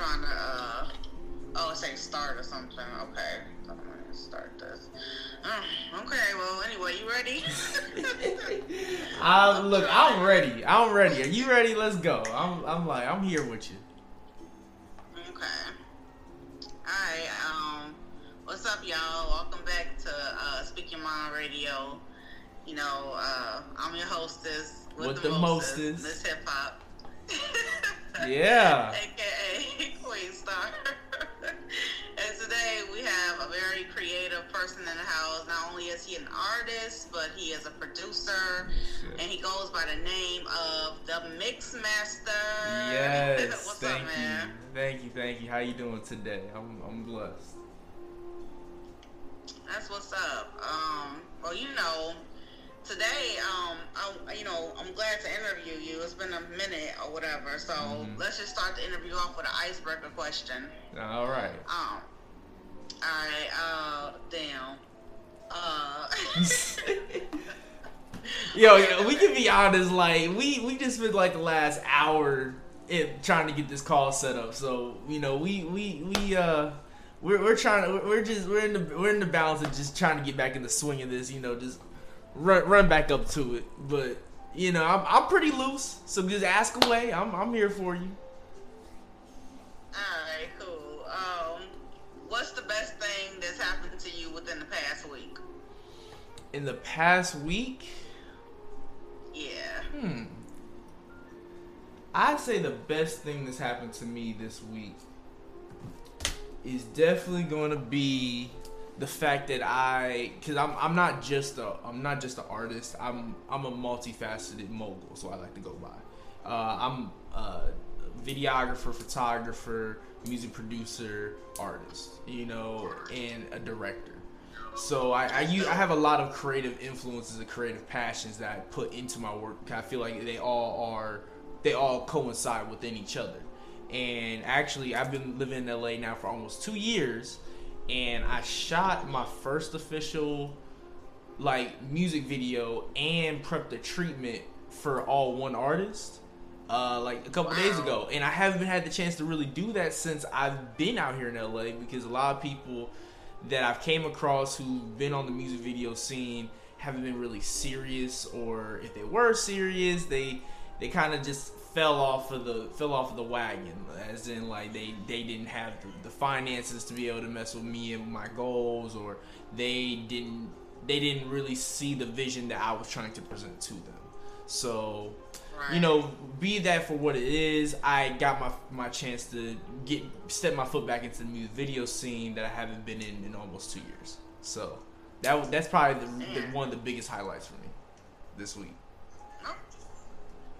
Trying to, uh, oh, it says start or something. Okay. I'm gonna start this. Mm, okay, well, anyway, you ready? I look, I'm ready. I'm ready. Are you ready? Let's go. I'm, I'm like, I'm here with you. okay. Alright, um, what's up, y'all? Welcome back to, uh, Speak Your Mind Radio. You know, uh, I'm your hostess with, With the, the mostest, mostest. Miss Hip Hop. Yeah. Producer, Shit. and he goes by the name of the Mix Master. Yes. What's thank up, man? you. Thank you. Thank you. How you doing today? I'm, I'm blessed. That's what's up. Um, well, you know, today, um, I, you know, I'm glad to interview you. It's been a minute or whatever, so Mhm. let's just start the interview off with an icebreaker question. All right. Um, all right, uh, damn. Uh, Yo, we can be honest. Like we we just spent like the last hour in trying to get this call set up. So you know, we we we uh. We're, we're trying to we're just we're in the we're in the balance of just trying to get back in the swing of this you know just run run back up to it but you know I'm, I'm pretty loose so just ask away I'm I'm here for you Alright, cool. Um, what's the best thing that's happened to you within the past week? in the past week Yeah. Hmm. I'd say the best thing that's happened to me this week is definitely going to be the fact that I, because I'm, I'm not just a, I'm not just an artist. I'm, I'm a multifaceted mogul, so I like to go by. Uh, I'm a videographer, photographer, music producer, artist, you know, and a director. So I, I, use, I have a lot of creative influences and creative passions that I put into my work. I feel like they all are, they all coincide within each other. And actually, I've been living in LA now for almost two years, and I shot my first official like music video and prepped a treatment for all one artist uh, like a couple days ago, and I haven't had the chance to really do that since I've been out here in LA because a lot of people that I've came across who've been on the music video scene haven't been really serious, or if they were serious, they they kind of just fell off of the fell off of the wagon, as in like they they didn't have the, finances to be able to mess with me and my goals, or they didn't they didn't really see the vision that I was trying to present to them. So Right. you know, be that for what it is, I got my my chance to get step my foot back into the music video scene that I haven't been in in almost two years. So that was- that's probably the, the, one of the biggest highlights for me this week. Oh.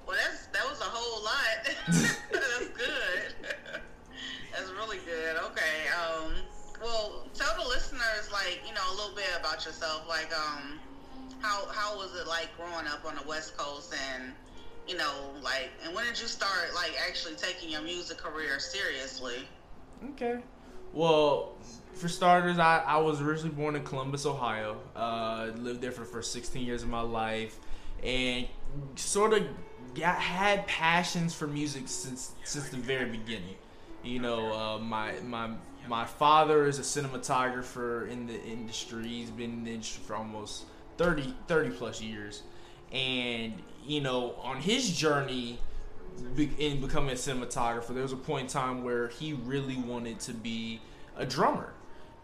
Well, that's that was a whole lot. that's good. that's really good. Okay. Um. Well, tell the listeners, like, you know, a little bit about yourself. Like, um, how how was it like growing up on the West Coast, and you know, like, and when did you start like actually taking your music career seriously? Okay. Well, for starters, I, I was originally born in Columbus, Ohio. Uh, lived there for the first 16 years of my life, and sort of got had passions for music since since the very beginning. You know, uh, my my my father is a cinematographer in the industry. He's been in the industry for almost 30, 30 plus years. and you know, on his journey in becoming a cinematographer, there was a point in time where he really wanted to be a drummer.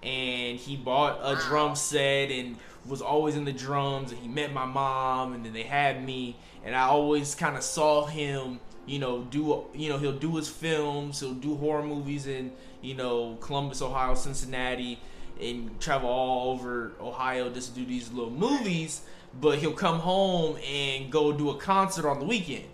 And he bought a drum set and was always in the drums. And he met my mom, and then they had me. And I always kind of saw him, you know, do you know he'll do his films, he'll do horror movies in you know Columbus, Ohio, Cincinnati, and travel all over Ohio just to do these little movies but he'll come home and go do a concert on the weekend.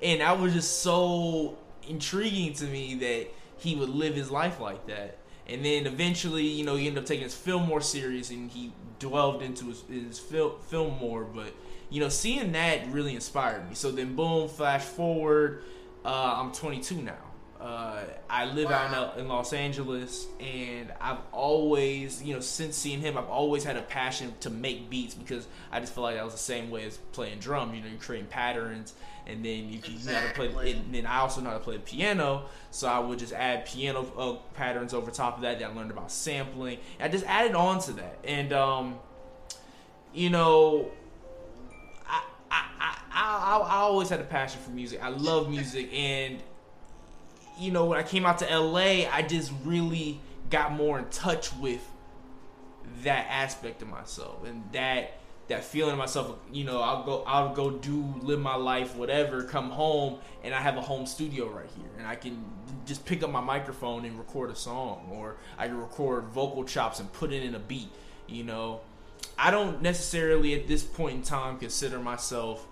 And that was just so intriguing to me that he would live his life like that. And then eventually, you know, he ended up taking his film more serious and he delved into his, his film, film more. But, you know, seeing that really inspired me. So then, boom, flash forward, uh, I'm 22 now. Uh, I live wow. out in, Los Angeles, and I've always, you know, since seeing him, I've always had a passion to make beats because I just feel like that was the same way as playing drum. You know, you're creating patterns, and then you, exactly. you know how to play. And then I also know how to play the piano, so I would just add piano uh, patterns over top of that. That I learned about sampling. I just added on to that, and um, you know, I, I, I, I always had a passion for music. I love music, and you know, when I came out to LA, I just really got more in touch with that aspect of myself and that that feeling of myself. You know, I'll go, I'll go do, live my life, whatever. Come home, and I have a home studio right here, and I can just pick up my microphone and record a song, or I can record vocal chops and put it in a beat. You know, I don't necessarily at this point in time consider myself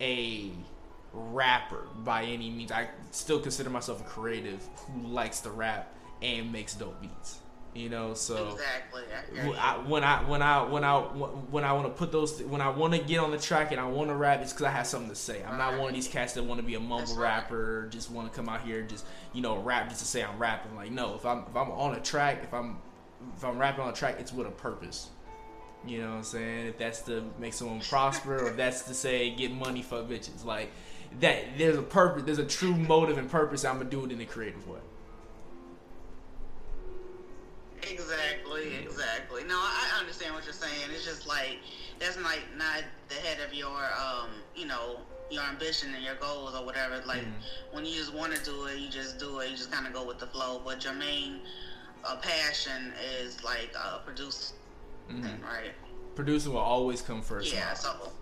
a rapper by any means. I still consider myself a creative who likes to rap and makes dope beats. You know, so exactly. I, when I when I when I when I want to put those when I want to get on the track and I want to rap, it's because I have something to say. I'm right. not one of these cats that want to be a mumble rapper, just want to come out here and just you know rap just to say I'm rapping. Like no, if I'm if I'm on a track, if I'm if I'm rapping on a track, it's with a purpose. You know what I'm saying? If that's to make someone prosper, or if that's to say get money, fuck bitches. Like that there's a purpose, there's a true motive and purpose. I'm gonna do it in a creative way. Exactly, exactly. No, I understand what you're saying. It's just like that's like not the head of your, um, you know, your ambition and your goals or whatever. Like mm-hmm. when you just want to do it, you just do it. You just kind of go with the flow. But your main uh, passion is like uh, producing, mm-hmm. right? Producing will always come first. Yeah. So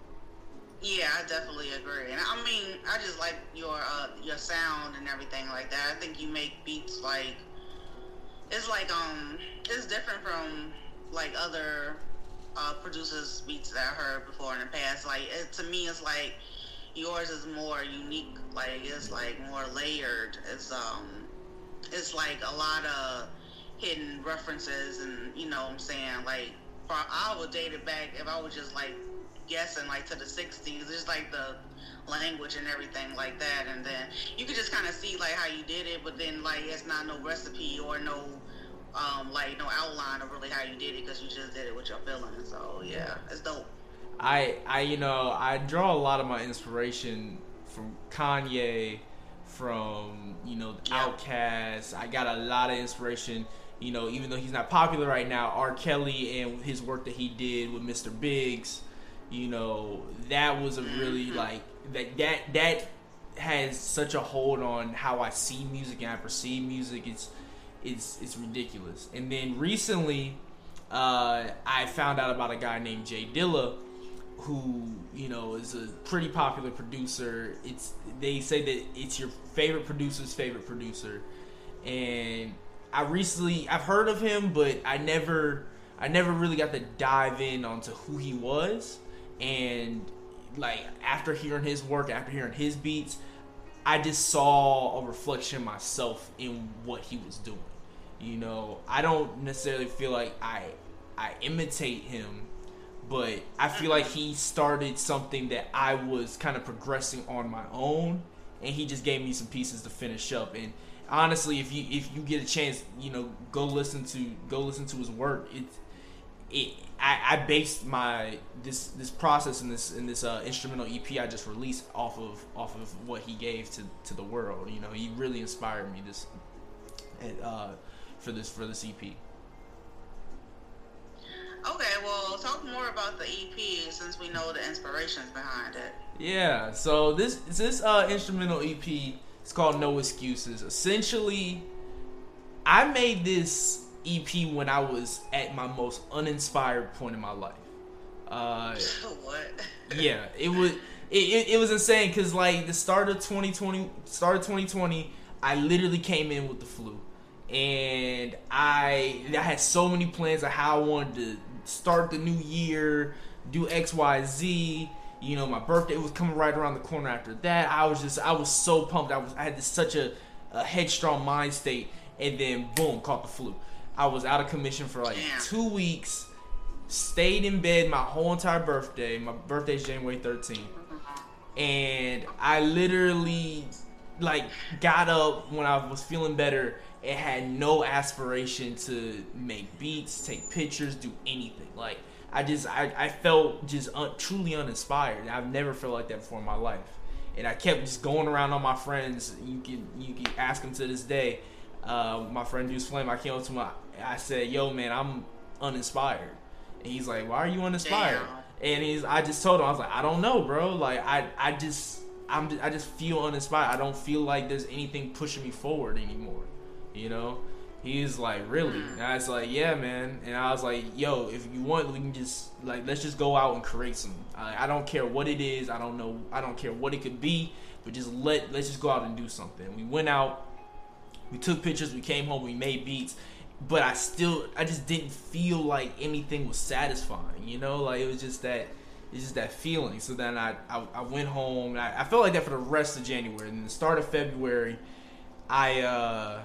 yeah, I definitely agree. And I mean, I just like your uh, your sound and everything like that. I think you make beats like it's like um it's different from like other uh, producers beats that I heard before in the past. Like it, to me, it's like yours is more unique. Like it's like more layered. It's um it's like a lot of hidden references and you know what I'm saying like I would date it back if I was just like guessing like to the 60s just like the language and everything like that and then you could just kind of see like how you did it but then like it's not no recipe or no um like no outline of really how you did it because you just did it with your feelings so yeah it's dope i i you know i draw a lot of my inspiration from kanye from you know yeah. Outkast. I got a lot of inspiration. You know, even though he's not popular right now, R. Kelly and his work that he did with Mr. Biggs you know that was a really mm-hmm. like that that that has such a hold on how I see music and I perceive music. It's it's it's ridiculous. And then recently, uh, I found out about a guy named J Dilla, who you know is a pretty popular producer. It's they say that it's your favorite producer's favorite producer, and I recently I've heard of him, but I never I never really got to dive in onto who he was and like after hearing his work, after hearing his beats, I just saw a reflection myself in what he was doing. You know, I don't necessarily feel like I I imitate him, but I feel like he started something that I was kind of progressing on my own, and he just gave me some pieces to finish up. And honestly, if you if you get a chance, you know, go listen to go listen to his work. It's it I, I based my this this process in this in this uh, instrumental EP I just released off of off of what he gave to, to the world. You know, he really inspired me this uh, for this for this EP. Okay, well, talk more about the EP since we know the inspirations behind it. Yeah, so this this uh, instrumental EP is called No Excuses. Essentially, I made this EP when I was at my most uninspired point in my life. Uh, what? yeah, it was it, it, it was insane because like the start of 2020, start of 2020, I literally came in with the flu, and I I had so many plans of how I wanted to start the new year, do X Y Z. You know, my birthday was coming right around the corner after that. I was just I was so pumped. I was I had this, such a, a headstrong mind state, and then boom, caught the flu. I was out of commission for like two weeks. Stayed in bed my whole entire birthday. My birthday's January 13th. And I literally like got up when I was feeling better and had no aspiration to make beats, take pictures, do anything. Like I just I, I felt just un, truly uninspired. I've never felt like that before in my life. And I kept just going around on my friends. You can you can ask them to this day. Uh, my friend Deuce Flame, I came up to my, I said, "Yo, man, I'm uninspired." And he's like, "Why are you uninspired?" Damn. And he's, I just told him, I was like, "I don't know, bro. Like, I, I just, I'm, I just feel uninspired. I don't feel like there's anything pushing me forward anymore." You know? He's like, "Really?" Mm. And I was like, "Yeah, man." And I was like, "Yo, if you want, we can just like let's just go out and create some. I, I don't care what it is. I don't know. I don't care what it could be." But just let let's just go out and do something. We went out, we took pictures, we came home, we made beats, but I still I just didn't feel like anything was satisfying. You know, like it was just that it's just that feeling. So then I I, I went home and I, I, felt like that for the rest of January. And the start of February, I uh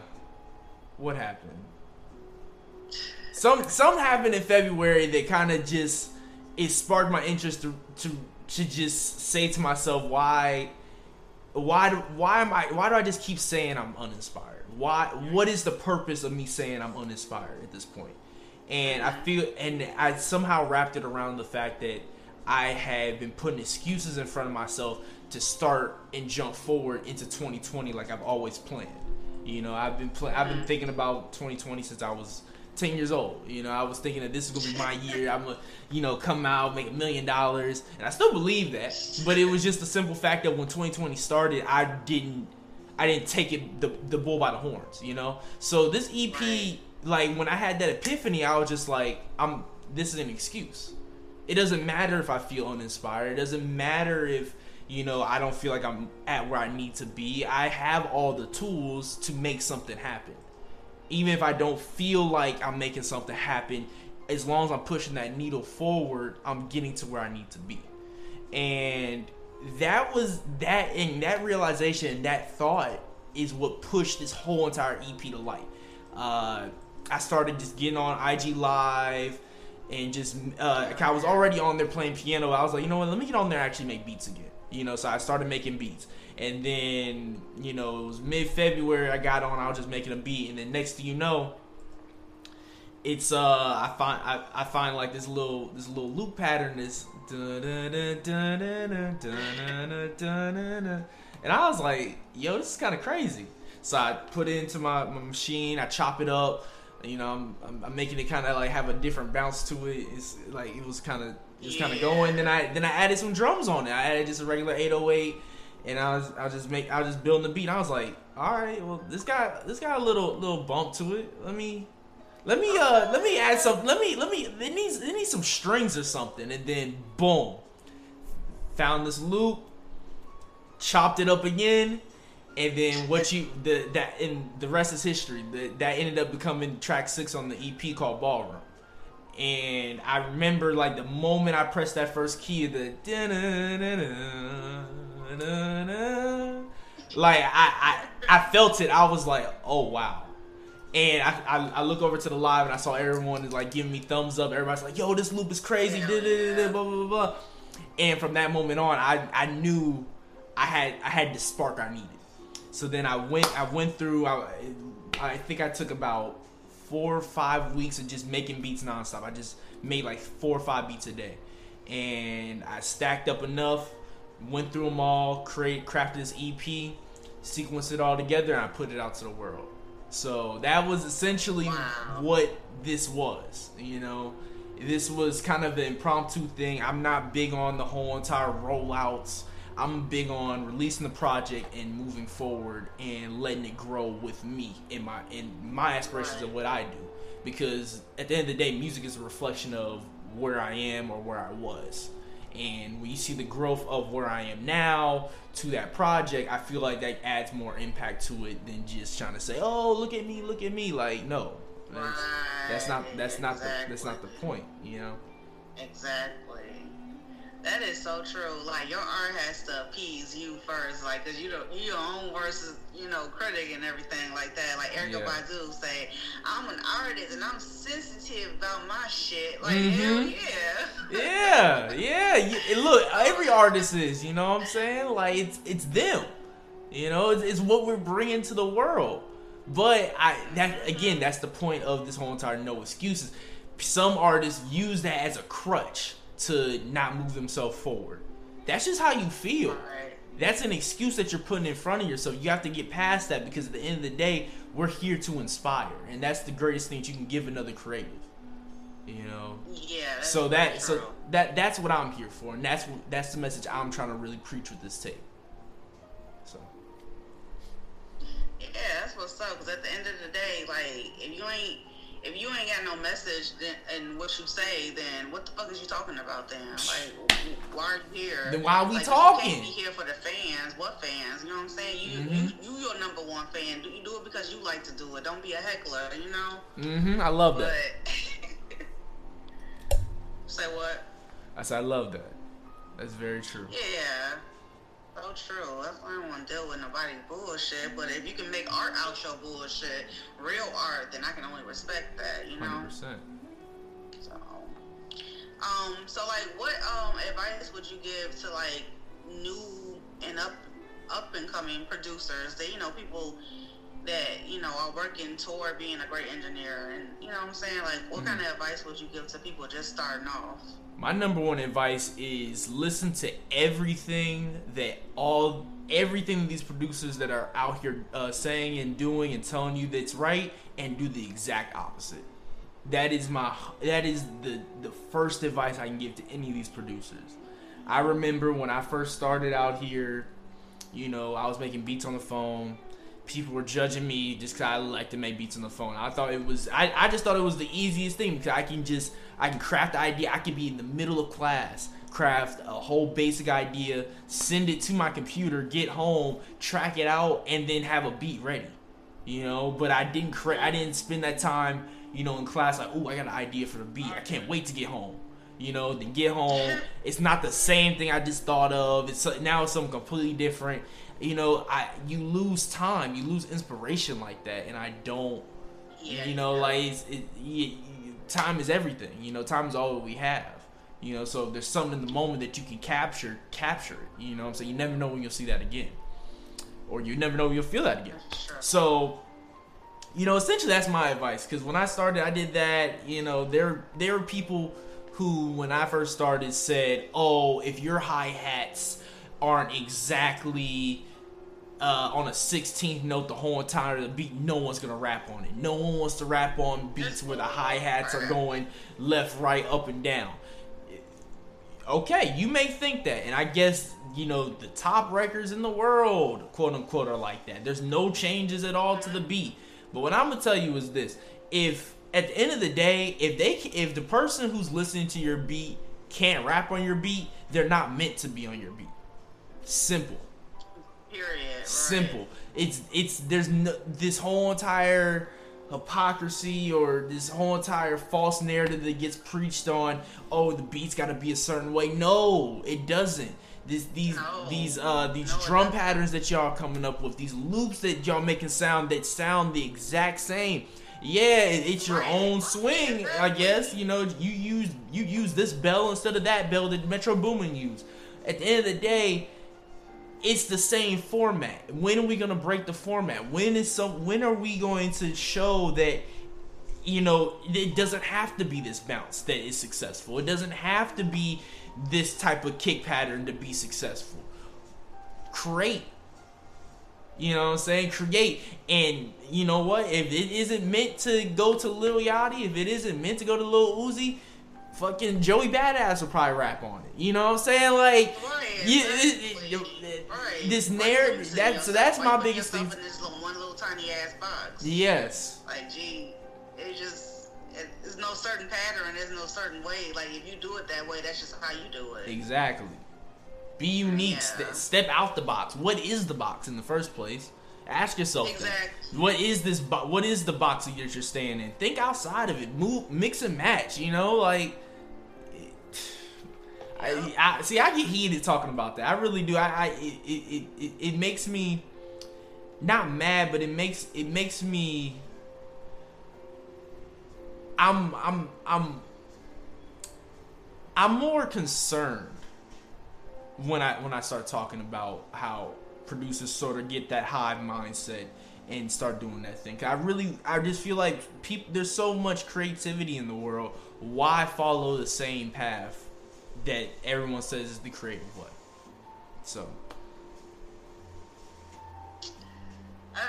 what happened? Some some happened in February that kind of just it sparked my interest to to to just say to myself why why do, why am I why do I just keep saying I'm uninspired? Why what is the purpose of me saying I'm uninspired at this point? And I feel and I somehow wrapped it around the fact that I had been putting excuses in front of myself to start and jump forward into 2020 like I've always planned. You know, I've been pl- I've been mm-hmm. thinking about 2020 since I was 10 years old. You know, I was thinking that this is gonna be my year. I'm gonna, you know, come out, make a million dollars, and I still believe that. But it was just the simple fact that when 2020 started, I didn't I didn't take it the the bull by the horns, you know. So this EP, right. like when I had that epiphany, I was just like, I'm. This is an excuse. It doesn't matter if I feel uninspired. It doesn't matter if you know I don't feel like I'm at where I need to be. I have all the tools to make something happen. Even if I don't feel like I'm making something happen, as long as I'm pushing that needle forward, I'm getting to where I need to be. And that was that and that realization that thought is what pushed this whole entire ep to light. Uh, i started just getting on ig live and just uh, i was already on there playing piano. I was like you know what? Let me get on there and actually make beats again. You know so i started making beats. And then you know it was mid-february i got on i was just making a beat. And then next thing you know it's uh i find I, I find like this little this little loop pattern is and I was like, yo, this is kind of crazy. So I put it into my, my machine, I chop it up. You know, I'm, I'm, I'm making it kind of like have a different bounce to it. It's like it was kind of just kind of going. Then I then I added some drums on it. I added just a regular 808, and I was I was just make I was just building the beat. I was like, all right, well this guy this got a little little bump to it. Let me let me uh let me add some let me let me it needs it needs some strings or something and then boom. Found this loop, chopped it up again, and then what you the that and the rest is history. The, that ended up becoming track six on the EP called Ballroom. And I remember like the moment I pressed that first key, of the like I, I I felt it. I was like, oh wow and I, I, I, look over to the live and I saw everyone is like giving me thumbs up. Everybody's like, "Yo, this loop is crazy!" Yeah. Blah, blah blah blah. And from that moment on, I I knew I had I had the spark I needed. So then I went I went through. I I think I took about four or five weeks of just making beats nonstop. I just made like four or five beats a day, and I stacked up enough. Went through them all, create crafted this EP, sequenced it all together, and I put it out to the world so that was essentially wow. what this was, you know. This was kind of an impromptu thing. I'm not big on the whole entire rollouts. I'm big on releasing the project and moving forward and letting it grow with me in my in my aspirations of what I do. Because at the end of the day, music is a reflection of where I am or where I was. And when you see the growth of where I am now to that project, I feel like that adds more impact to it than just trying to say, "Oh, look at me, look at me." Like, no, that's, that's not that's not the that's not the point, you know. Exactly. That is so true. Like your art has to appease you first, like, cause you don't you your own worst, you know, critic and everything like that. Like Erykah Yeah. Badu say, "I'm an artist and I'm sensitive about my shit." Like Mhm. hell yeah. yeah, yeah. You, look, every artist is. You know what I'm saying? Like it's it's them. You know, it's, it's what we're bringing to the world. But I that again, that's the point of this whole entire no excuses. Some artists use that as a crutch to not move themselves forward. That's just how you feel. Right. That's an excuse that you're putting in front of yourself. You have to get past that because at the end of the day, we're here to inspire, and that's the greatest thing that you can give another creative. You know, Yeah. So that true. so that that's what I'm here for, and that's what- that's the message I'm trying to really preach with this tape. So Yeah, that's what's up. Because at the end of the day, like, if you ain't if you ain't got no message then, in what you say, then what the fuck is you talking about? Then, like, why are you here? Then why are we like, talking? You can't be here for the fans. What fans? You know what I'm saying? You Mhm. you you your number one fan. Do you do it because you like to do it? Don't be a heckler. You know. Mm-hmm. I love that. Say what? I said I love that. That's very true. Yeah. So true. That's why I don't want to deal with nobody's bullshit. But if you can make art out your bullshit, real art, then I can only respect that, you know? Hundred percent. So, um, so like, what um advice would you give to like new and up up and coming producers that you know people that you know are working toward being a great engineer and you know what I'm saying? Like, what kind of advice would you give to people just starting off? My number one advice is listen to everything that all everything these producers that are out here uh, saying and doing and telling you that's right, and do the exact opposite. That is my that is the the first advice I can give to any of these producers. I remember when I first started out here, you know, I was making beats on the phone. People were judging me just because I like to make beats on the phone. I thought it was, I, I just thought it was the easiest thing because I can just, I can craft the idea. I could be in the middle of class, craft a whole basic idea, send it to my computer, get home, track it out, and then have a beat ready. You know, but I didn't, cra- I didn't spend that time, you know, in class like, oh, I got an idea for the beat. I can't wait to get home you know then get home it's not the same thing i just thought of it's now it's something completely different you know i you lose time you lose inspiration like that and i don't Yeah, you know like it's, it, y- time is everything you know time is all that we have you know so if there's something in the moment that you can capture capture it you know what i'm saying? You never know when you'll see that again or you never know when you'll feel that again. Sure. so you know essentially that's my advice because when i started i did that you know there there were people who when i first started said oh if your hi-hats aren't exactly uh, on a 16th note the whole entire the beat no one's gonna rap on it no one wants to rap on beats where the hi-hats are going left right up and down okay, you may think that, and I guess you know the top records in the world, quote unquote, are like that. There's no changes at all to the beat. But what I'm gonna tell you is this: if at the end of the day, if they if the person who's listening to your beat can't rap on your beat, they're not meant to be on your beat. Simple Period. Right. simple. It's it's there's no this whole entire hypocrisy or this whole entire false narrative that gets preached on. Oh, the beat's got to be a certain way. No, it doesn't. This these No. these uh these No, drum patterns that y'all coming up with, these loops that y'all making sound that sound the exact same. Yeah, it- it's your Right. own swing, I guess. You know, you use you use this bell instead of that bell that Metro Boomin used. At the end of the day, it's the same format. When are we gonna break the format? When is some? When are we going to show that? You know, it doesn't have to be this bounce that is successful. It doesn't have to be this type of kick pattern to be successful. Create. You know what I'm saying? Create. And you know what? If it isn't meant to go to Lil Yachty, if it isn't meant to go to Lil Uzi, fucking Joey Badass will probably rap on it. You know what I'm saying? Like, Right, you, exactly. it- it- Right. this narrative. That so that's Why my biggest thing. In this little, one little tiny ass box. Yes. Like, gee, it just it, there's no certain pattern. There's no certain way. Like, if you do it that way, that's just how you do it. Exactly. Be unique. Yeah. Ste- step out the box. What is the box in the first place? Ask yourself. Exactly. What is this? Bo- what is the box that you're staying in? Think outside of it. Move, mix and match. You know, like. I, I see. I get heated talking about that. I really do. I, I it, it, it, it makes me not mad, but it makes it makes me. I'm I'm I'm I'm more concerned when I when I start talking about how producers sort of get that hive mindset and start doing that thing. I really I just feel like people there's so much creativity in the world. Why follow the same path that everyone says is the creative way? So Uh,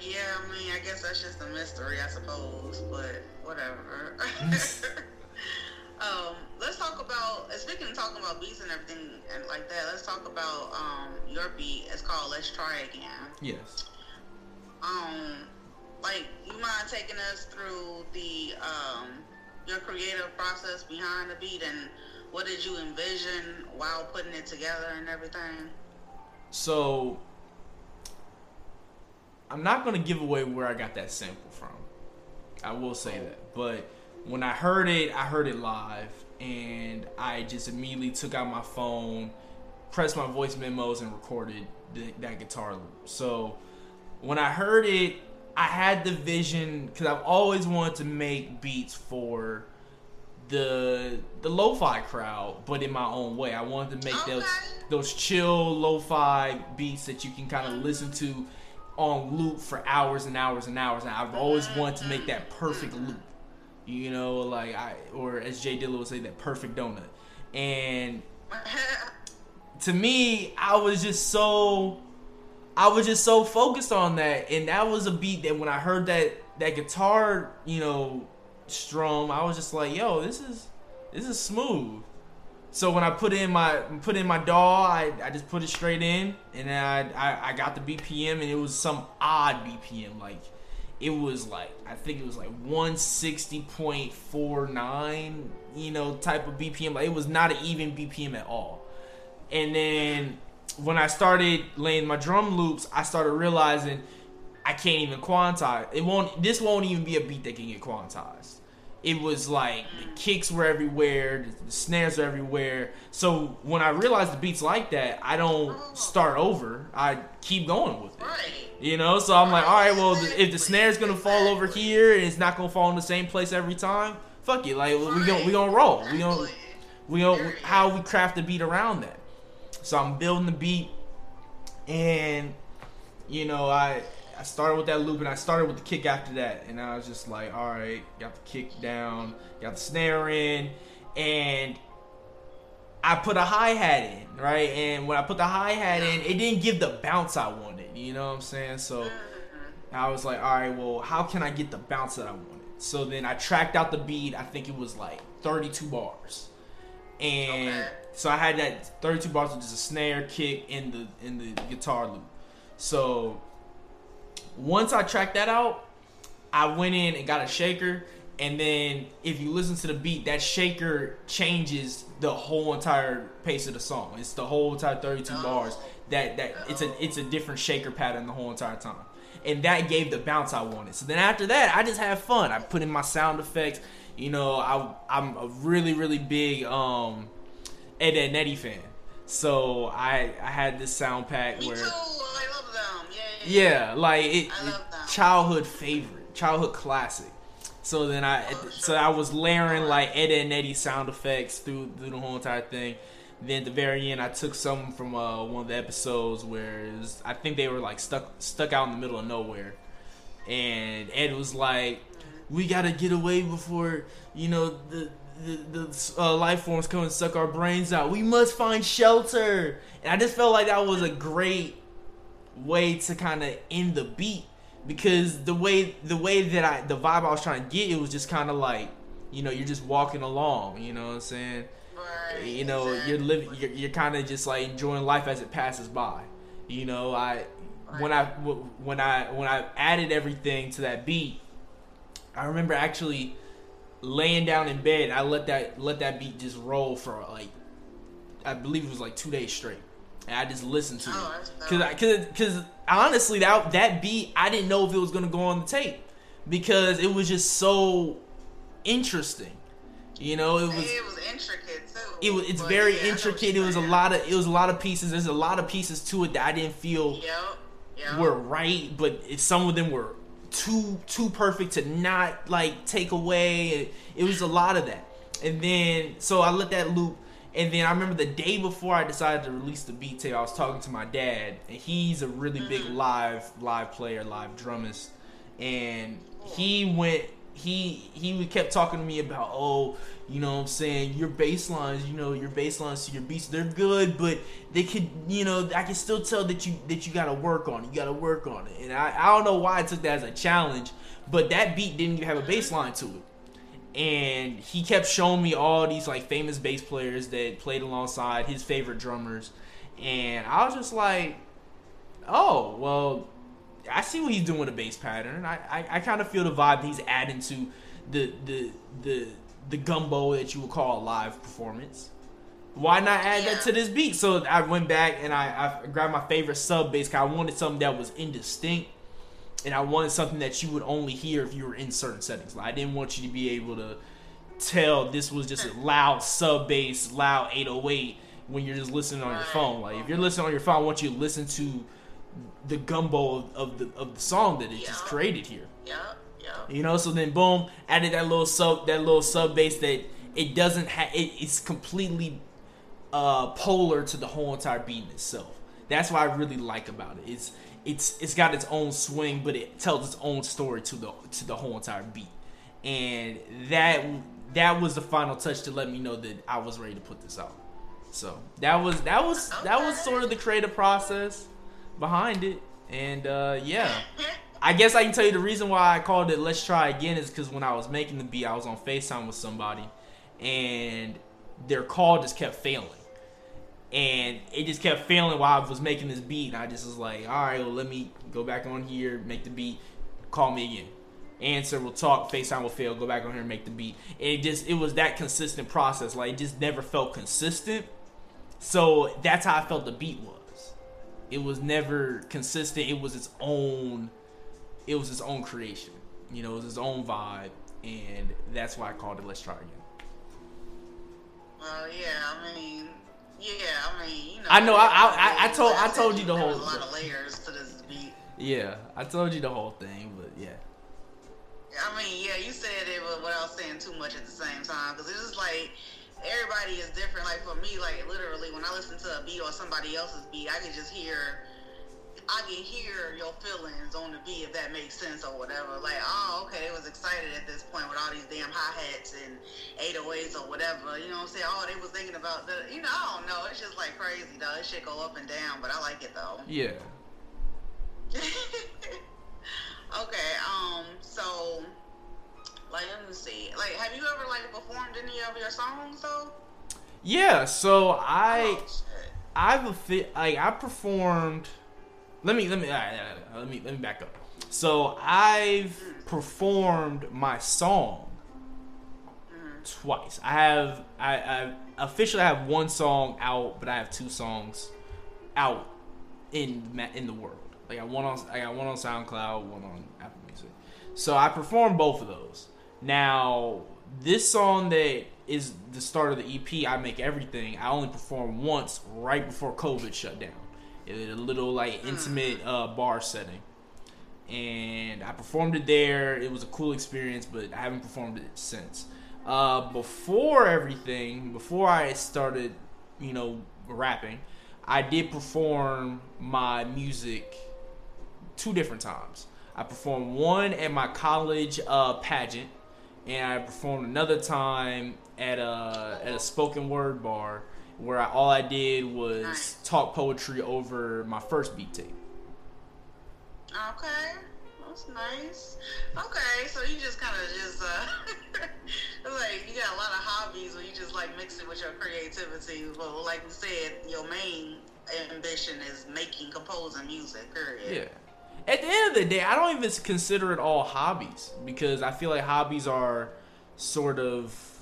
yeah, I mean, I guess that's just a mystery, I suppose, but whatever. um, about, speaking of talking about beats and everything and like that, let's talk about um, your beat. It's called Let's Try Again. yes. Um, like, you mind taking us through the, um, your creative process behind the beat and what did you envision while putting it together and everything? So I'm not gonna give away where I got that sample from. I will say that. But when I heard it, I heard it live and I just immediately took out my phone, pressed my voice memos and recorded the, that guitar loop. So when I heard it, I had the vision because I've always wanted to make beats for the the lo-fi crowd, but in my own way. I wanted to make those those chill lo-fi beats that you can kind of mm-hmm. listen to on loop for hours and hours and hours. And I've always wanted to make that perfect loop. You know, like I or as J Dilla would say, that perfect donut. And to me, I was just so I was just so focused on that, and that was a beat that when I heard that that guitar, you know, strum, I was just like, yo, this is this is smooth. So when I put in my put in my DAW, I, I just put it straight in, and then I, I I got the BPM, and it was some odd BPM, like it was like I think it was like 160.49, you know, type of BPM. Like it was not an even BPM at all. And then when I started laying my drum loops, I started realizing I can't even quantize. It won't. This won't even be a beat that can get quantized. It was like the kicks were everywhere, the snares are everywhere. So when I realized the beats like that, I don't start over. I keep going with it. You know, so I'm like, all right, well, if the snare's gonna fall over here and it's not gonna fall in the same place every time, fuck it. Like we gonna we gonna roll. We gonna we gonna how we craft the beat around that. So I'm building the beat, and you know, I I started with that loop and I started with the kick after that, and I was just like, all right, got the kick down, got the snare in, and I put a hi hat in, right? And when I put the hi hat in, it didn't give the bounce I wanted. You know what I'm saying? So I was like, all right, well, how can I get the bounce that I wanted? So then I tracked out the beat. I think it was like 32 bars, and Okay. so I had that 32 bars with just a snare, kick, in the in the guitar loop. So once I tracked that out, I went in and got a shaker. And then if you listen to the beat, that shaker changes the whole entire pace of the song. It's the whole entire 32 bars. That that it's a it's a different shaker pattern the whole entire time. And that gave the bounce I wanted. So then after that, I just had fun. I put in my sound effects. You know, I I'm a really really big um Ed Edd n Eddy fan. So I I had this sound pack Me where too. I love them. Yeah. like it, I love that. childhood favorite, childhood classic. So then I, so I was layering like Edd n Eddy sound effects through through the whole entire thing. Then at the very end, I took some from uh, one of the episodes where was, I think they were like stuck stuck out in the middle of nowhere, and Ed was like, "We gotta get away before you know the." The, the uh, life forms come and suck our brains out. We must find shelter, and I just felt like that was a great way to kind of end the beat because the way the way that I the vibe I was trying to get it was just kind of like you know, you're just walking along. You know what I'm saying? Right. you know exactly. you're living you're, you're kind of just like enjoying life as it passes by you know i when i when i when i added everything to that beat i remember actually laying down in bed i let that let that beat just roll for like i believe it was like two days straight and i just listened to Oh, it because dope. because honestly that that beat i didn't know if it was gonna go on the tape because it was just so interesting you know it was it was intricate too. it was it's very yeah, I know what intricate. It was a lot of it was a lot of pieces. There's a lot of pieces to it that I didn't feel Yep. Yep. were right, but it, some of them were too too perfect to not like take away. It, it was a lot of that, and then so I let that loop. And then I remember the day before I decided to release the beat tape, I was talking to my dad, and he's a really big mm-hmm. live live player, live drummist, and he went he he kept talking to me about oh you know what I'm saying? Your bass lines you know your bass lines to your beats they're good but they could you know I can still tell that you that you gotta work on it you gotta work on it. And I, I don't know why I took that as a challenge but that beat didn't even have a bass line to it and he kept showing me all these like famous bass players that played alongside his favorite drummers and I was just like oh well I see what he's doing with a bass pattern. I, I, I kind of feel the vibe he's adding to the the the the gumbo that you would call a live performance. Why not add that to this beat? So I went back and I, I grabbed my favorite sub bass. I wanted something that was indistinct, and I wanted something that you would only hear if you were in certain settings. Like I didn't want you to be able to tell this was just a loud sub bass, loud 808 when you're just listening on your phone. Like if you're listening on your phone, I want you to listen to the gumbo of, of the of the song that it just created here. Yeah, Yep. You know, so then boom, added that little sub that little sub bass that it doesn't have it, it's completely uh polar to the whole entire beat in itself. That's what I really like about it. It's it's it's got its own swing, but it tells its own story to the to the whole entire beat. And that that was the final touch to let me know that I was ready to put this out. So that was that was that was sort of the creative process behind it. And uh yeah. I guess I can tell you the reason why I called it Let's Try Again is because when I was making the beat, I was on FaceTime with somebody and their call just kept failing. And it just kept failing while I was making this beat. And I just was like, all right, well, let me go back on here, make the beat, call me again. Answer, we'll talk, FaceTime will fail, go back on here and make the beat. And it just, it was that consistent process. Like, it just never felt consistent. So that's how I felt the beat was. It was never consistent. It was its own it was its own creation. You know, it was its own vibe, and that's why I called it Let's Try Again. Well, yeah. I mean, yeah. I mean, you know. I know, I- I- I- I told- I told you the whole- a lot of layers to this beat. Yeah, I told you the whole thing, but yeah. I mean, yeah, you said it but without saying too much at the same time because it's just like everybody is different. Like for me, like literally, when I listen to a beat or somebody else's beat, I can just hear, I can hear your feelings on the beat if that makes sense or whatever. Like, oh, okay, they was excited at this point with all these damn hi hats and 808s or whatever. You know what I'm saying? Oh, they was thinking about the, you know, I don't know. It's just like crazy though. It should go up and down, but I like it though. Yeah. okay, um, so like let me see. Like have you ever like performed any of your songs though? Yeah, so I oh. I've like I performed let me let me let me let me back up. So I've performed my song twice. I have I, I officially have one song out, but I have two songs out in in the world. Like I one on I got one on SoundCloud, one on Apple Music. So I performed both of those. Now this song that is the start of the EP, I make everything. I only performed once right before COVID shut down. A little like intimate uh, bar setting, and I performed it there. It was a cool experience, but I haven't performed it since. Uh, before everything, before I started, you know, rapping, I did perform my music two different times. I performed one at my college uh, pageant, and I performed another time at a at a spoken word bar where I, all I did was Nice. talk poetry over my first beat tape. Okay. That's nice. Okay, so you just kind of just uh, like you got a lot of hobbies where you just like mix it with your creativity. But like we said, your main ambition is making, composing music. Period. Yeah. At the end of the day, I don't even consider it all hobbies because I feel like hobbies are sort of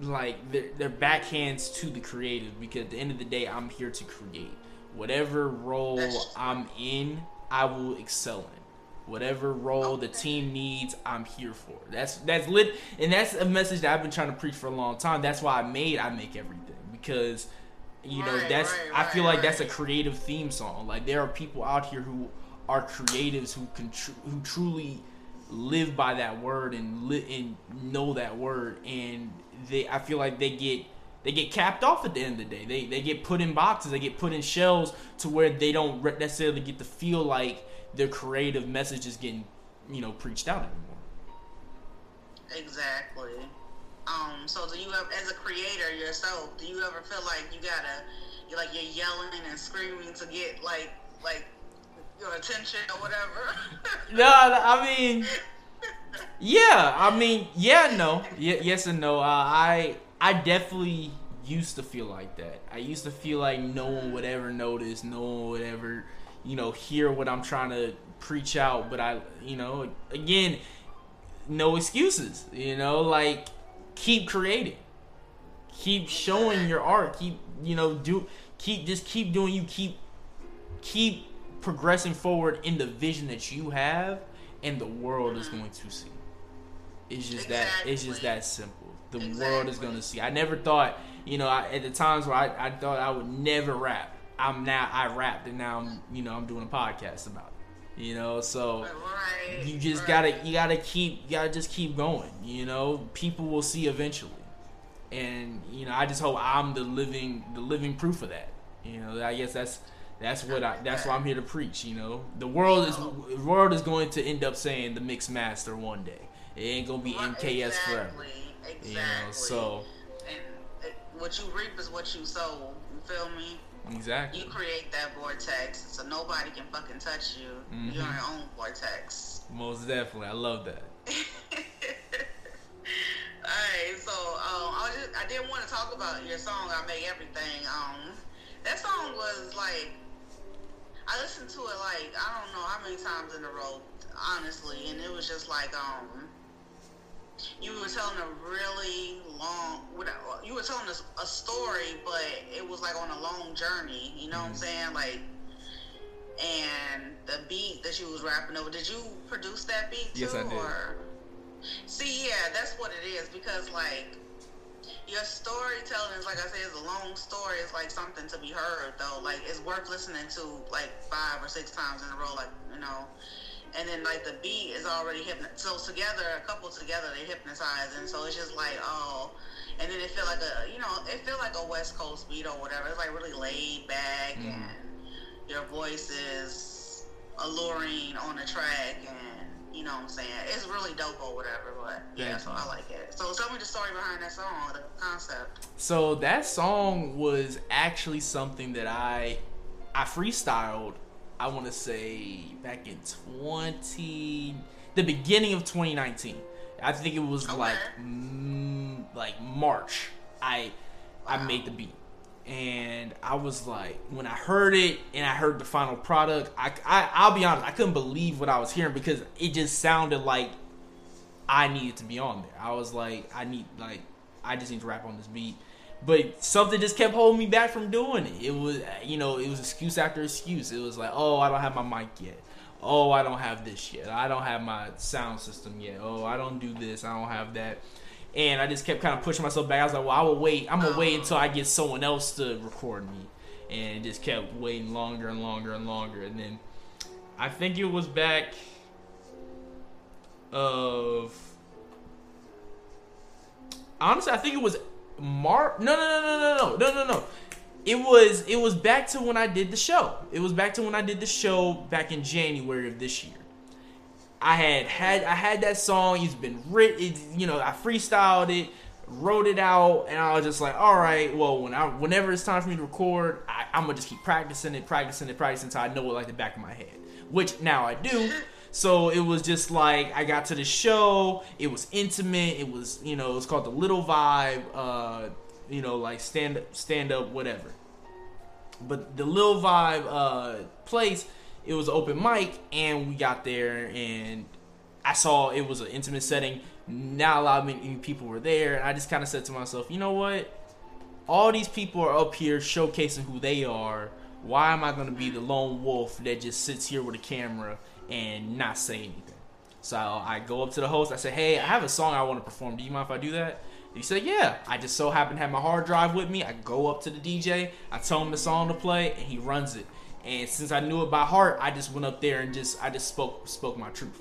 like they're, they're backhands to the creative because at the end of the day, I'm here to create. Whatever role I'm in, I will excel in. Whatever role the team needs, I'm here for. That's that's lit, and that's a message that I've been trying to preach for a long time. That's why I made I make everything because you know Right, that's right, I feel right, like that's a creative theme song. Like there are people out here who are creatives who can tr- who truly live by that word and li- and know that word and they I feel like they get they get capped off at the end of the day. They they get put in boxes, they get put in shells to where they don't necessarily get to feel like their creative message is getting you know preached out anymore. Exactly. Um, so do you ever, as a creator yourself, do you ever feel like you gotta, you like you're yelling and screaming to get like, like your attention or whatever? No, I mean, yeah, I mean, yeah, no, yeah, yes and no. Uh, I I definitely used to feel like that. I used to feel like no one would ever notice, no one would ever, you know, hear what I'm trying to preach out. But I, you know, again, no excuses. You know, like keep creating, keep showing your art, keep you know do keep just keep doing you keep keep progressing forward in the vision that you have and the world is going to see. It's just that it's just that simple. The world is going to see. I never thought you know I, at the times where I, I thought i would never rap i'm now i rapped and now i'm you know i'm doing a podcast about it you know? So right. you just right. gotta you gotta keep you gotta just keep going you know? People will see eventually. And you know i just hope i'm the living the living proof of that. You know i guess that's that's what i that's what i'm here to preach you know the world is the world is going to end up saying the mixed master one day it ain't gonna be Right, mks forever exactly, Exactly. you know so and what you reap is what you sow. You feel me? exactly You create that vortex, so nobody can fucking touch you. Mm-hmm. You're your own vortex. most definitely i love that Alright, so um, I just, I didn't want to talk about your song. I make everything. Um, that song was like I listened to it like I don't know how many times in a row, honestly, and it was just like um, you were telling a really long, you were telling us a story, but it was like on a long journey. You know what I'm saying? Like, and the beat that you was rapping over. Did you produce that beat too? Yes, I did. Or? See, yeah, that's what it is because like your storytelling is like I said, it's a long story. It's like something to be heard though. Like it's worth listening to like five or six times in a row. Like you know, and then like the beat is already hypnot. So together, a couple together, they hypnotize, and so it's just like oh. And then it feel like a, you know, it feel like a West Coast beat or whatever. It's like really laid back, Mm. and your voice is alluring on the track, and you know what I'm saying. It's really dope or whatever. But yeah, Thank so you. I like it. So tell me the story behind that song, the concept. So that song was actually something that I I freestyled. I want to say back in twenty, the beginning of 2019. I think it was Okay. like mm, like March. I I made the beat, and I was like, when I heard it and I heard the final product, I, I I'll be honest, I couldn't believe what I was hearing because it just sounded like I needed to be on there. I was like, I need like I just need to rap on this beat. But something just kept holding me back from doing it. It was you know, it was excuse after excuse. It was like, oh, I don't have my mic yet. Oh, I don't have this yet. I don't have my sound system yet. Oh, I don't do this. I don't have that. And I just kept kind of pushing myself back. I was like, well, I will wait. I'm gonna wait oh. until I get someone else to record me. And just kept waiting longer and longer and longer. And then I think it was back of honestly, I think it was Mar. No, no, no, no, no, no, no, no, no. It was it was back to when I did the show. It was back to when I did the show back in January of this year. I had had I had that song. It's been written. You know, I freestyled it, wrote it out, and I was just like, all right. Well, when I whenever it's time for me to record, I, I'm gonna just keep practicing it, practicing it, practicing until I know it like the back of my head. Which now I do. So it was just like I got to the show. It was intimate. It was you know it was called the Little Vibe. Uh, you know like stand stand up whatever. But the Little Vibe uh, place, it was open mic, and we got there, and I saw it was an intimate setting. Not a lot of many people were there, and I just kind of said to myself, you know what? All these people are up here showcasing who they are. Why am I going to be the lone wolf that just sits here with a camera and not say anything? So I go up to the host. I say, "Hey, I have a song I want to perform. Do you mind if I do that?" He said, "Yeah." I just so happen to have my hard drive with me. I go up to the DJ. I tell him the song to play, and he runs it. And since I knew it by heart, I just went up there and just I just spoke spoke my truth.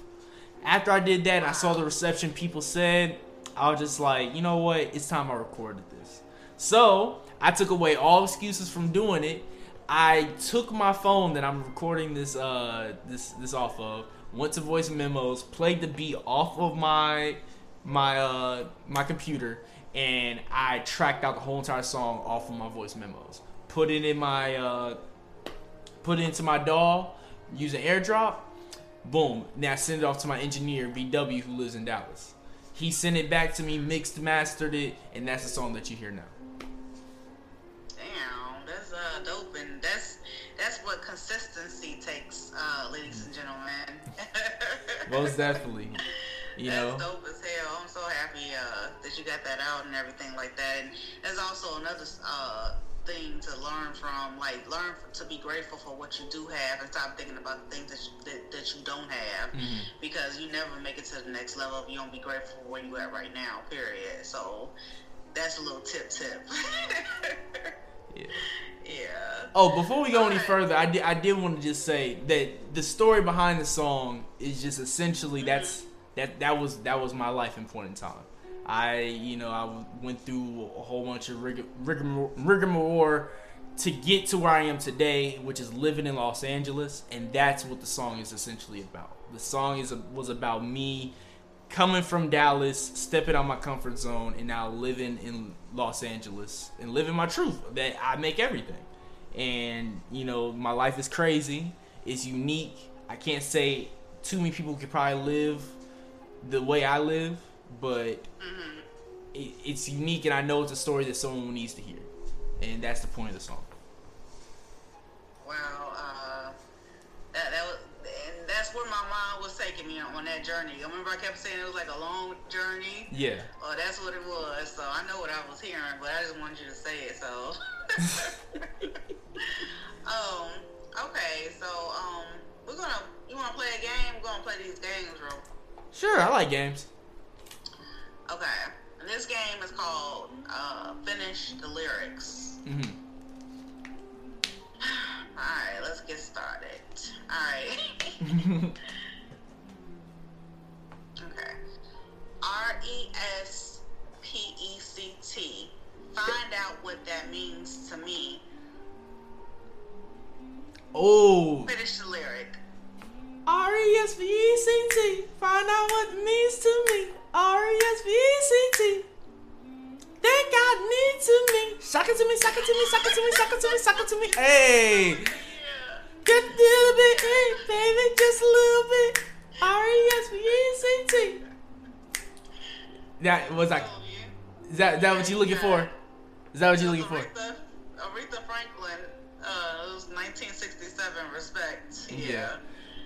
After I did that, I saw the reception people said. I was just like, you know what? It's time I recorded this. So I took away all excuses from doing it. I took my phone that I'm recording this uh this this off of, went to voice memos, played the beat off of my my uh my computer, and I tracked out the whole entire song off of my voice memos. Put it in my uh put it into my DAW an AirDrop. Boom. Now send it off to my engineer VW who lives in Dallas. He sent it back to me, mixed, mastered it, and that's the song that you hear now. Damn, that's uh dope, and that's that's what consistency takes, uh, ladies and gentlemen. Most definitely. You That's know. dope as hell. I'm so happy uh, that you got that out and everything like that. And there's also another uh, thing to learn from, like learn to be grateful for what you do have and stop thinking about the things that you, that, that you don't have, Mm-hmm. because you never make it to the next level if you don't be grateful for where you at right now. Period. So that's a little tip tip. Yeah. yeah. Oh, before we go any further, I did, I did want to just say that the story behind the song is just essentially that's that that was that was my life in point in time. I you know I went through a whole bunch of rig- rigor- to get to where I am today, which is living in Los Angeles, and that's what the song is essentially about. The song is was about me coming from Dallas, stepping out my comfort zone, and now living in Los Angeles and living my truth that I make everything. And you know, my life is crazy. It's unique. I can't say too many people could probably live the way I live, but it, it's unique, and I know it's a story that someone needs to hear, and that's the point of the song. Well, uh, that that was, and that's where my mind was taking me on, on that journey. I remember I kept saying it was like a long journey. Yeah. Oh, that's what it was. So I know what I was hearing, but I just wanted you to say it. So, um, okay. So, um, we're gonna. You want to play a game? We're gonna play these games, bro. Sure, I like games. Okay. And this game is called uh, Finish the Lyrics. hmm All right, let's get started. All right. Okay. R E S P E C T. Find out what that means to me. Oh, Finish the lyric. R E S V E C T. Find out what it means to me. R E S V E C T. That God needs to me. Suck it to me, suck it to me, suck it to me, suck it to me, suck it to me. Hey, just a little bit, hey, baby, just a little bit. R E S V E C T. That was like, is that, that what you looking for? Is that what you looking for? Aretha, Aretha Franklin. Uh, it was 1967. Respect. Yeah. Yeah.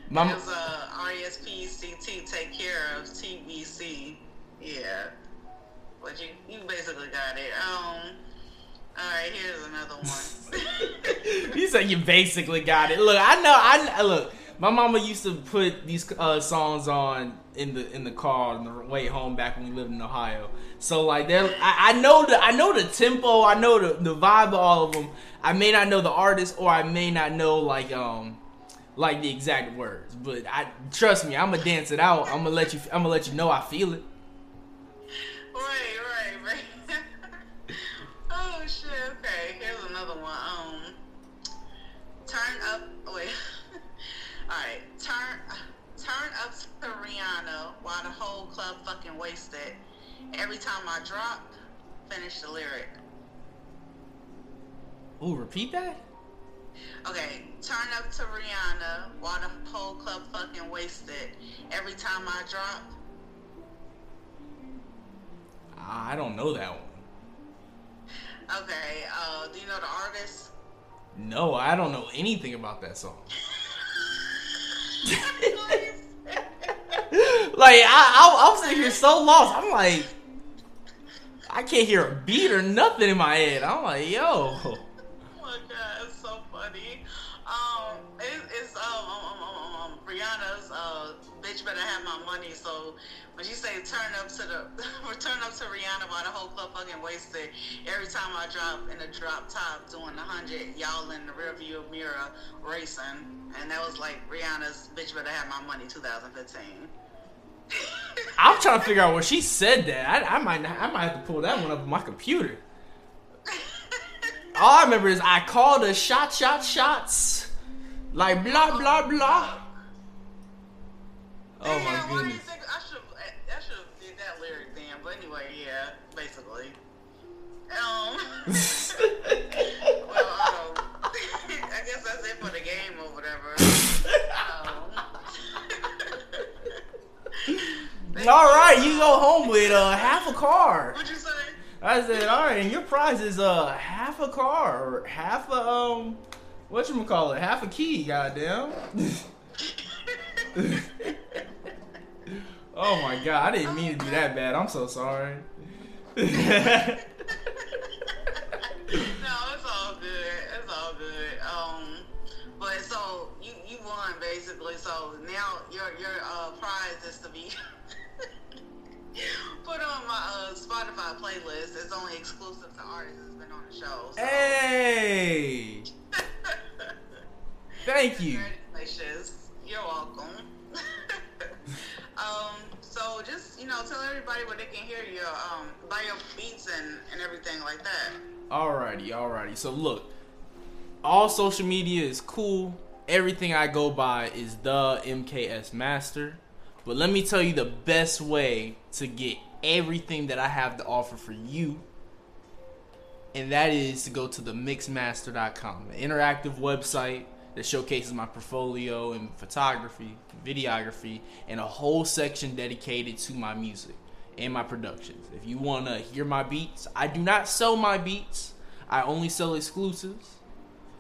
It was uh, R-E-S-P-E-C-T. Take care of TBC. Yeah. But you, you basically got it. Um. All right. Here's another one. you said you basically got it. Look, I know. I look. My mama used to put these uh, songs on in the in the car on the way home back when we lived in Ohio. So like, there, I, I know the I know the tempo. I know the the vibe of all of them. I may not know the artist, or I may not know like um like the exact words. But I trust me, I'm gonna dance it out. I'm gonna let you. I'm gonna let you know I feel it. Right, right, right. oh shit. Okay, here's another one. Um, turn up. Wait. All right, turn turn up to Rihanna while the whole club fucking wasted. Every time I drop, finish the lyric. Ooh, repeat that. Okay, turn up to Rihanna while the whole club fucking wasted. Every time I drop. I don't know that one. Okay, uh, do you know the artist? No, I don't know anything about that song. like I, I, I'm sitting here so lost. I'm like, I can't hear a beat or nothing in my head. I'm like, yo. Oh my god, it's so Um, it, it's um, um, um, um, Rihanna's uh, "Bitch Better Have My Money." So when she say "Turn up to the," "Turn up to Rihanna" while the whole club fucking wasted. Every time I drop in a drop top doing the hundred, y'all in the rearview mirror racing, and that was like Rihanna's "Bitch Better Have My Money" 2015. I'm trying to figure out where she said that. I, I might, not, I might have to pull that one up on my computer. All I remember is I called her shot, shot, shots, like blah, blah, blah. Oh my goodness. think I should? I should have did that lyric then. But anyway, yeah, basically. Um. well, um, I guess that's it for the game or whatever. Um, All right, you go home with uh, half a car. What'd you? I said, all right, and your prize is uh half a car or half a um, what you call it, half a key, goddamn. oh my god, I didn't mean to do that bad. I'm so sorry. No, it's all good. It's all good. Um, but so you you won basically. So now your your uh, prize is to be put on my uh, Spotify playlist. It's only exclusive to artists that's been on the show. So. hey, thank you. Congratulations. You're welcome. um, so just you know, tell everybody where they can hear you, um, buy your beats and and everything like that. Alrighty, alrighty. So look, all social media is cool. Everything I go by is the MKS Master. But let me tell you the best way to get everything that I have to offer for you. And that is to go to the mixmaster.com, an interactive website that showcases my portfolio in photography, videography, and a whole section dedicated to my music and my productions. If you want to hear my beats, I do not sell my beats. I only sell exclusives.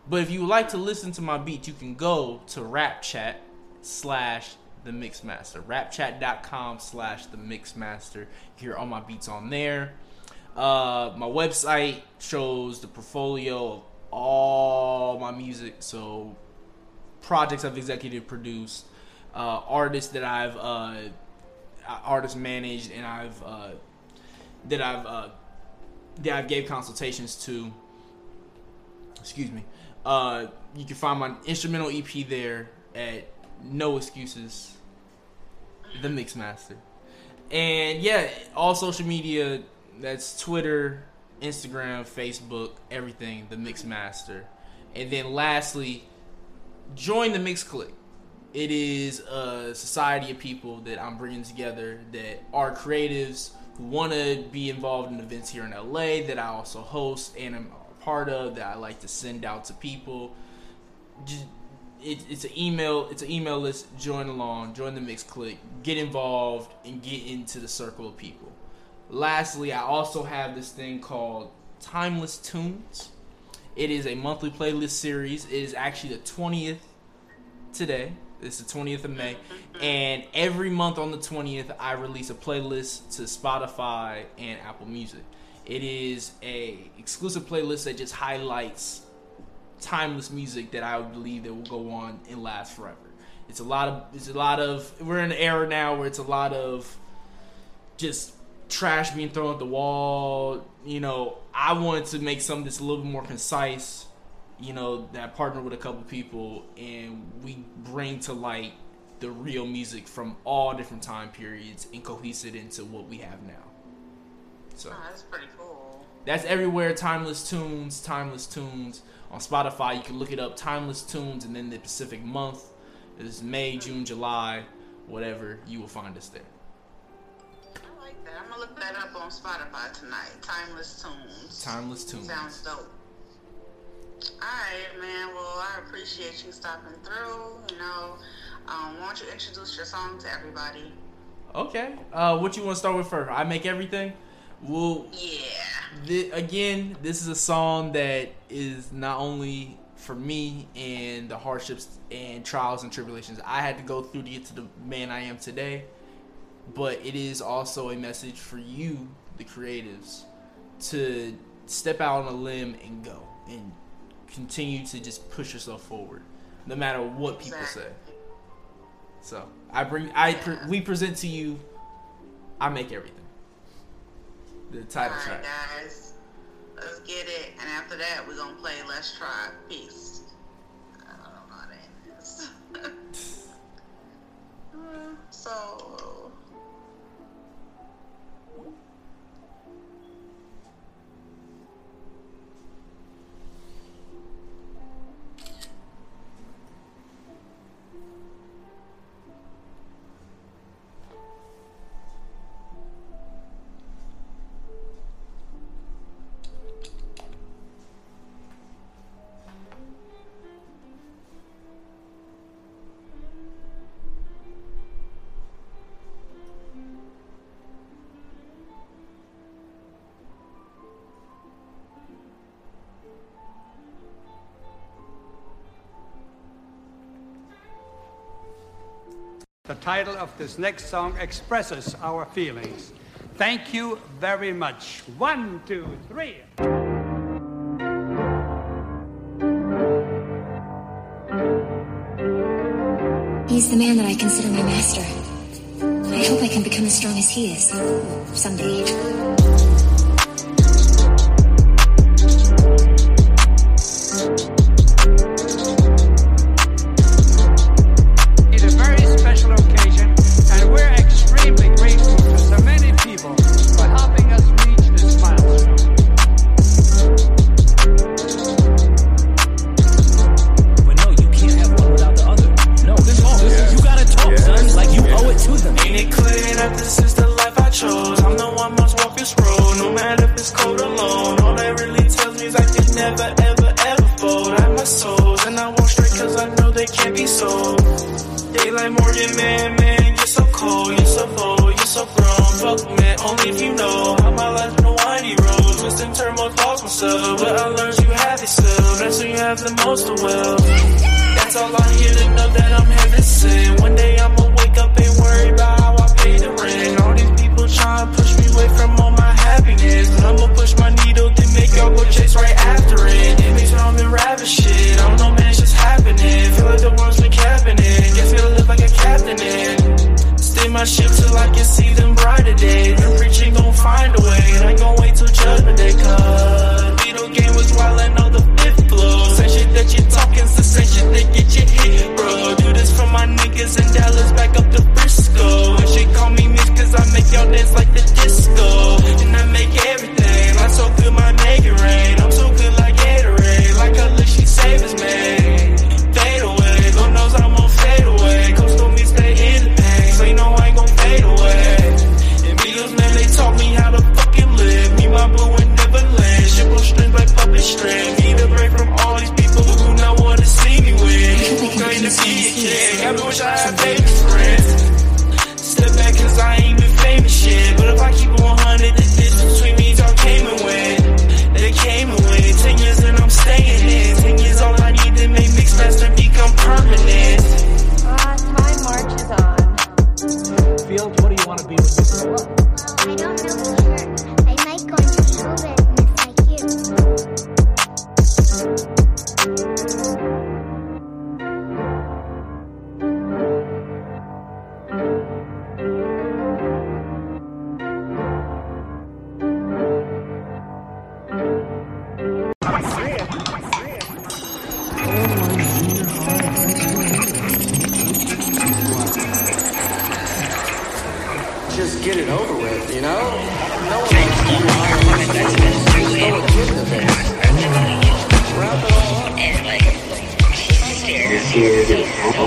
But if you would like to listen to my beats, you can go to RapChat slash the Mixmaster. RapChat.com slash the Mixmaster. Hear all my beats on there. Uh, my website shows the portfolio of all my music. So projects I've executive produced, uh, artists that I've uh, artists managed, and I've uh, that I've uh, that I've gave consultations to. Excuse me. Uh, you can find my instrumental EP there at No Excuses, the Mixmaster, and yeah, all social media. That's Twitter, Instagram, Facebook, everything. The Mixmaster, and then lastly, join the Mix Click. It is a society of people that I'm bringing together that are creatives who want to be involved in events here in LA that I also host and I'm a part of that I like to send out to people. Just, it, it's an email. It's an email list. Join along. Join the Mix Click. Get involved and get into the circle of people. Lastly, I also have this thing called Timeless Tunes. It is a monthly playlist series. It is actually the 20th today. It's the 20th of May. And every month on the 20th, I release a playlist to Spotify and Apple Music. It is a exclusive playlist that just highlights timeless music that I believe that will go on and last forever. It's a lot of it's a lot of we're in an era now where it's a lot of just trash being thrown at the wall. You know, I wanted to make something that's a little bit more concise. You know, that I partner with a couple people and we bring to light the real music from all different time periods and cohese it into what we have now. So Oh, that's pretty cool. that's everywhere. Timeless Tunes, Timeless Tunes on Spotify. You can look it up, Timeless Tunes, and then the Pacific month is May, June, July, whatever. You will find us there. I like that. I'm gonna look that up on Spotify tonight. Timeless Tunes. Timeless Tunes. Sounds dope. Alright, man. Well, I appreciate you stopping through. You know, um, why don't you introduce your song to everybody? Okay. Uh, what you want to start with first? I make everything. Well, yeah. Th- again, this is a song that is not only for me and the hardships and trials and tribulations I had to go through to get to the man I am today, but it is also a message for you, the creatives, to step out on a limb and go and continue to just push yourself forward, no matter what people exactly. say. So I bring I pre- we present to you. I make everything. The title. All right, track. guys. Let's get it. And after that, we're going to play Let's Try Peace. I don't know how to end this. so, The title of this next song expresses our feelings. Thank you very much. One, two, three. He's the man that I consider my master. I hope I can become as strong as he is someday.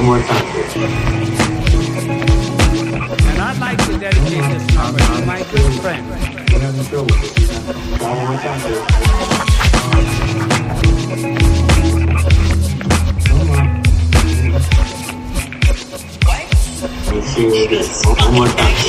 one more time. And I'd like to dedicate this number to my good friend. One more time, dude. Let's see what it is. One more time.